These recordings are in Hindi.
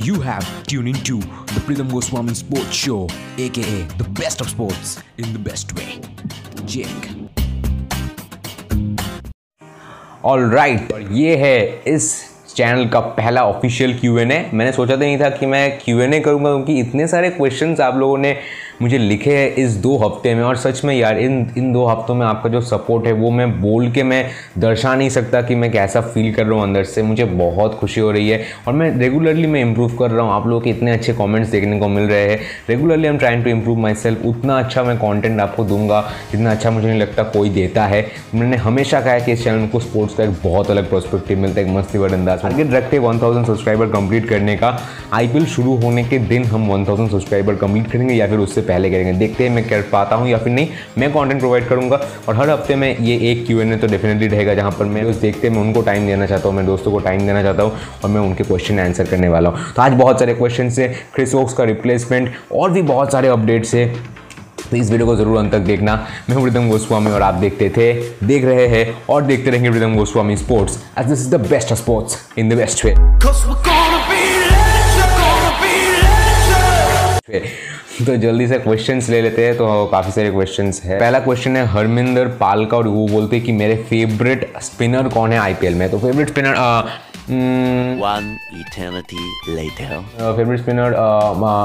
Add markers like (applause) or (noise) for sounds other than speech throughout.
You have tuned into the Pritham Goswami Sports Show, aka the best of sports in the best way. Jake. All right right, ये है इस चैनल का पहला ऑफिशियल क्यू एन ए मैंने सोचा तो नहीं था कि मैं क्यू एन ए करूँगा क्योंकि इतने सारे क्वेश्चंस आप लोगों ने मुझे लिखे हैं इस दो हफ़्ते में, और सच में यार, इन इन दो हफ्तों में आपका जो सपोर्ट है, वो मैं बोल के मैं दर्शा नहीं सकता कि मैं कैसा फील कर रहा हूँ अंदर से। मुझे बहुत खुशी हो रही है, और मैं रेगुलरली मैं इंप्रूव कर रहा हूँ। आप लोगों के इतने अच्छे कॉमेंट्स देखने को मिल रहे हैं। Regularly I am trying to improve my self उतना अच्छा मैं कॉन्टेंट आपको दूँगा, जितना अच्छा मुझे नहीं लगता कोई देता है। मैंने हमेशा कहा कि इस चैनल को स्पोर्ट्स का एक बहुत अलग प्रोस्पेक्टिव मिलता है, एक मस्ती बड़ अंदाज टारगेट रखते वन थाउज़ेंड सब्सक्राइबर कंप्लीट करने का। आईपीएल शुरू होने के दिन हम वन थाउज़ेंड सब्सक्राइबर कंप्लीट करेंगे, या फिर उससे पहले करेंगे। देखते हैं मैं कर पाता हूँ या फिर नहीं। मैं कॉन्टेंट प्रोवाइड करूँगा और हर हफ़्ते में ये एक क्यू एन ए तो डेफिनेटली रहेगा जहाँ पर मैं उस देखते मैं उनको टाइम देना चाहता हूँ, मैं दोस्तों को टाइम देना चाहता हूँ और मैं उनके क्वेश्चन आंसर करने वाला हूँ। तो आज बहुत सारे क्वेश्चन है। क्रिस वोक्स का रिप्लेसमेंट और भी बहुत सारे अपडेट्स है। तो इस वीडियो को ज़रूर अंत तक देखना। मैं हूँ प्रीतम गोस्वामी और आप देखते थे, देख रहे हैं और देखते रहेंगे Pritam Goswami sports as this is the best sports in the best way तो जल्दी से क्वेश्चंस ले लेते हैं तो काफ़ी सारे क्वेश्चंस है। पहला क्वेश्चन है हरमिंदर पाल का और वो बोलते हैं कि मेरे फेवरेट स्पिनर कौन है आईपीएल में? तो फेवरेट स्पिनर. फेवरेट स्पिनर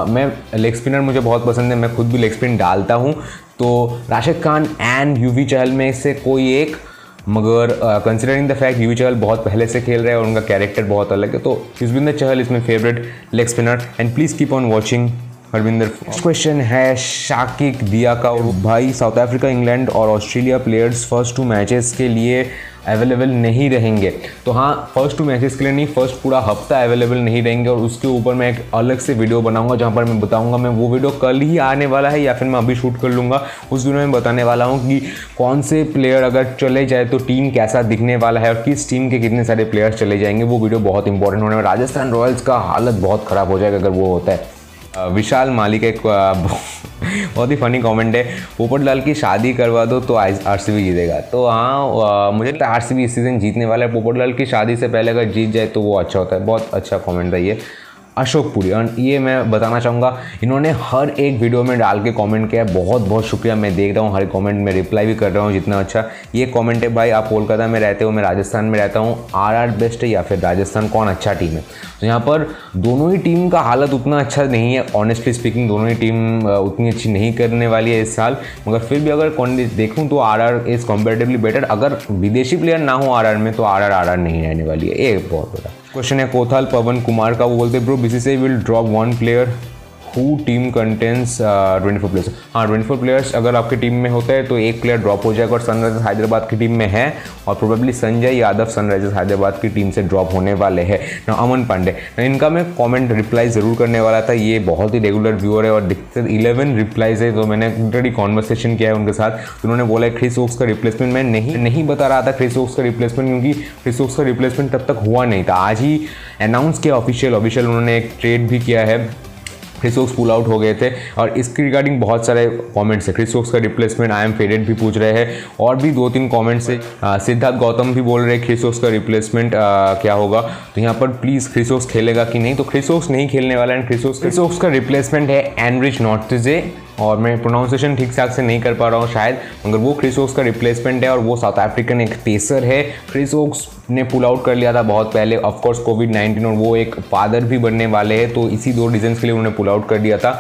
मैं लेग स्पिनर मुझे बहुत पसंद है मैं खुद भी लेग स्पिन डालता हूँ। तो राशिद खान एंड यूवी चहल में से कोई एक मगर considering the fact Yuvi Chahal बहुत पहले से खेल रहे हैं और उनका कैरेक्टर बहुत अलग है तो Yuzvendra Chahal is my favourite leg spinner and please keep on watching Harvinder question है शाकिक दिया का भाई साउथ अफ्रीका इंग्लैंड और Australia players first two matches के लिए अवेलेबल नहीं रहेंगे। तो हाँ फ़र्स्ट टू मैचेस के लिए नहीं फ़र्स्ट पूरा हफ़्ता अवेलेबल नहीं रहेंगे और उसके ऊपर मैं एक अलग से वीडियो बनाऊँगा जहाँ पर मैं बताऊँगा। मैं वो वीडियो कल ही आने वाला है या फिर मैं अभी शूट कर लूँगा। उस वीडियो में बताने वाला हूँ कि कौन से प्लेयर अगर चले जाए तो टीम कैसा दिखने वाला है और किस टीम के कितने सारे प्लेयर्स चले जाएँगे। वो वीडियो बहुत इंपॉर्टेंट होने वाला राजस्थान रॉयल्स का हालत बहुत ख़राब हो जाएगा अगर वो होता है। विशाल मालिक एक (laughs) बहुत ही फनी कमेंट है। पोपट लाल की शादी करवा दो तो आर सी जीतेगा। तो हाँ मुझे लगता है आर सी इस सीज़न जीतने वाला है। पोपट लाल की शादी से पहले अगर जीत जाए तो वो अच्छा होता है। बहुत अच्छा कमेंट था ये अशोक पुरी। और ये मैं बताना चाहूँगा, इन्होंने हर एक वीडियो में डाल के कमेंट किया है। बहुत बहुत शुक्रिया। मैं देख रहा हूँ, हर कमेंट में रिप्लाई भी कर रहा हूँ, जितना अच्छा। ये कमेंट है, भाई, आप कोलकाता में रहते हो, मैं राजस्थान में रहता हूँ आर आर बेस्ट है या फिर राजस्थान कौन अच्छा टीम है? तो यहाँ पर दोनों ही टीम का हालत उतना अच्छा नहीं है। ऑनेस्टली स्पीकिंग दोनों ही टीम उतनी अच्छी नहीं करने वाली है इस साल। मगर फिर भी अगर देखूँ तो R R is comparatively better अगर विदेशी प्लेयर ना हो आर आर में तो आर आर आर आर नहीं रहने वाली है। ये बहुत बड़ा। क्वेश्चन है कोथल पवन कुमार का वो बोलते bro BCCI will drop one player who team contains twenty four players हाँ ट्वेंटी फोर प्लेयर्स अगर आपकी टीम में होते हैं तो एक प्लेयर ड्रॉप हो जाएगा और सनराइजर्स हैदराबाद की टीम में है और प्रोबेबली संजय यादव सनराइजर्स हैदराबाद की टीम से ड्रॉप होने वाले हैं। ना अमन पांडे ना इनका मैं कॉमेंट रिप्लाई ज़रूर करने वाला था। ये बहुत ही रेगुलर व्यूअर है और दिक्कत इलेवन रिप्लाइज है तो मैंने ऑलरेडी कॉन्वर्सेशन किया है उनके साथ। तो उन्होंने बोला है क्रिस ओक्स का रिप्लेसमेंट मैं नहीं नहीं बता रहा था क्रिस ओक्स का रिप्लेसमेंट क्योंकि क्रिस ओक्स का रिप्लेसमेंट तब तक हुआ नहीं था। आज ही अनाउंस किया ऑफिशियल ऑफिशियल उन्होंने एक ट्रेड भी किया है। क्रिसोक्स पुल आउट हो गए थे। और इसके रिगार्डिंग बहुत सारे कमेंट्स है। क्रिसोक्स का रिप्लेसमेंट आई एम फेडेड भी पूछ रहे हैं। और भी दो तीन कमेंट्स है सिद्धार्थ गौतम भी बोल रहे हैं क्रिसोक्स का रिप्लेसमेंट क्या होगा? तो यहाँ पर प्लीज़ क्रिसोक्स खेलेगा कि नहीं? तो क्रिसोक्स नहीं खेलने वाला एंड क्रिसोक्स क्रिसोक्स का रिप्लेसमेंट है एनरिच नॉर्टिजे और मैं प्रोनाउंसिएशन ठीक ठाक से नहीं कर पा रहा हूँ, शायद, मगर वो क्रिसोक्स का रिप्लेसमेंट है और वो साउथ अफ्रीकन एक पेसर है। क्रिसोक्स ने पुल आउट कर लिया था बहुत पहले ऑफकोर्स कोविड नाइन्टीन और वो एक फादर भी बनने वाले हैं तो इसी दो रीजन्स के लिए उन्होंने पुल आउट कर दिया था।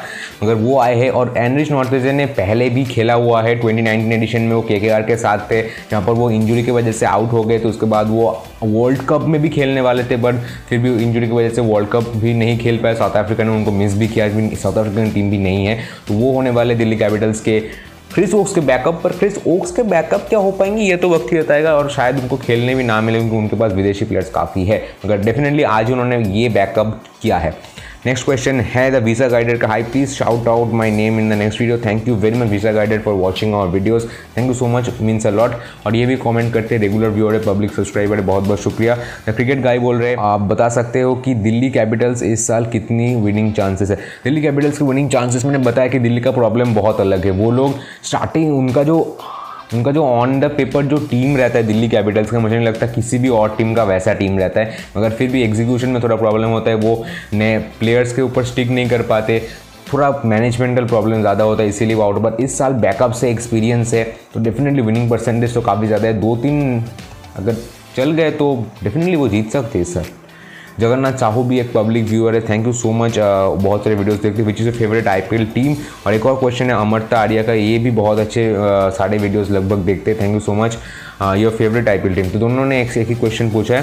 मगर वो आए हैं और एनरिच नॉर्थजे ने पहले भी खेला हुआ है 2019 एडिशन में वो के के साथ थे, जहाँ पर वो इंजुरी की वजह से आउट हो गए तो उसके बाद वो वर्ल्ड कप में भी खेलने वाले थे बट फिर भी इंजुरी की वजह से वर्ल्ड कप भी नहीं खेल पाए। साउथ अफ्रीका ने उनको मिस भी किया साउथ अफ्रीकन टीम भी नहीं है। तो वो होने वाले दिल्ली कैपिटल्स के, क्रिस ओक्स के बैकअप पर। क्रिस ओक्स के बैकअप क्या हो पाएँगे? ये तो वक्त ही बताएगा और शायद उनको खेलने भी ना मिले, क्योंकि उनके पास विदेशी प्लेयर्स काफ़ी है। मगर डेफिनेटली आज उन्होंने ये बैकअप किया है। नेक्स्ट क्वेश्चन है द वीसा गाइडर का hi please shout out my name in the next video thank you very much visa guider for watching our videos thank you so much means a lot और ये भी कमेंट करते हैं रेगुलर व्यूअर है पब्लिक सब्सक्राइबर है बहुत बहुत शुक्रिया। द क्रिकेट गाय बोल रहे हैं, आप बता सकते हो कि दिल्ली कैपिटल्स इस साल कितनी विनिंग चांसेस है? दिल्ली कैपिटल्स की विनिंग चांसेस मैंने बताया कि दिल्ली का प्रॉब्लम बहुत अलग है। वो लोग स्टार्टिंग उनका जो उनका जो ऑन द पेपर जो टीम रहता है दिल्ली कैपिटल्स का, मुझे नहीं लगता किसी भी और टीम का वैसा टीम रहता है। मगर फिर भी एग्जीक्यूशन में थोड़ा प्रॉब्लम होता है, वो नए प्लेयर्स के ऊपर स्टिक नहीं कर पाते। थोड़ा मैनेजमेंटल प्रॉब्लम ज़्यादा होता है, इसीलिए वो आउट पर इस साल बैकअप से एक्सपीरियंस है तो डेफिनेटली विनिंग परसेंटेज तो काफ़ी ज़्यादा है। दो तीन अगर चल गए तो डेफिनेटली वो जीत सकते हैं सर जगन्नाथ साहू भी एक पब्लिक व्यूअर है. थैंक यू सो मच बहुत सारे वीडियोस देखते which is a favourite IPL team और एक और क्वेश्चन है अमरता आर्या का. ये भी बहुत अच्छे uh, सारे वीडियोस लगभग देखते हैं. Thank you so much your favourite IPL team तो दोनों ने एक एक ही क्वेश्चन पूछा है.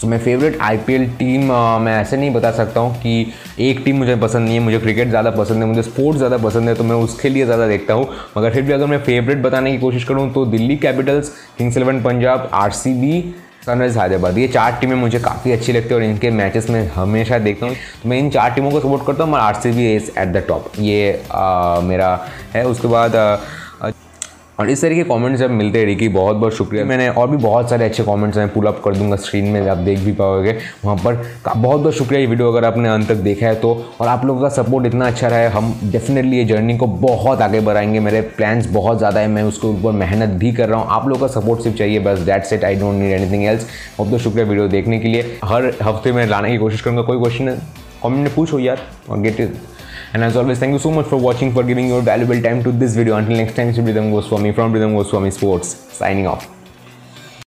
सो मैं फेवरेट आईपीएल टीम मैं ऐसे नहीं बता सकता हूँ कि एक टीम मुझे पसंद नहीं है. मुझे क्रिकेट ज़्यादा पसंद है मुझे स्पोर्ट्स ज़्यादा पसंद है तो मैं उसके लिए ज़्यादा देखता हूँ. मगर फिर भी अगर मैं फेवरेट बताने की कोशिश करूँ तो Delhi Capitals Kings Eleven Punjab RCB Sunrise Hyderabad ये चार टीमें मुझे काफ़ी अच्छी लगती है और इनके मैचेस में हमेशा देखता हूँ। तो मैं इन चार टीमों को सपोर्ट करता हूँ। और R C B is at the top ये आ, मेरा है। उसके बाद आ, और इस तरह के कमेंट्स जब मिलते हैं रिकी बहुत बहुत शुक्रिया। मैंने और भी बहुत सारे अच्छे कमेंट्स मैं पुल अप कर दूँगा स्क्रीन में, आप देख भी पाओगे। वहाँ पर बहुत बहुत शुक्रिया ये वीडियो अगर आपने अंत तक देखा है तो। और आप लोगों का सपोर्ट इतना अच्छा रहा है, हम डेफिनेटली ये जर्नी को बहुत आगे बढ़ाएँगे। मेरे प्लान्स बहुत ज़्यादा है, मैं उसके ऊपर मेहनत भी कर रहा हूँ। आप लोगों का सपोर्ट सिर्फ़ चाहिए, बस that's it I don't need anything else बहुत बहुत शुक्रिया वीडियो देखने के लिए। हर हफ़्ते में लाने की कोशिश करूँगा, कोई क्वेश्चन कॉमेंट में पूछो यार, और get And as always, thank you so much for watching, for giving your valuable time to this video. Until next time, it's Rhythm Goswami from Rhythm Goswami Sports. Signing off.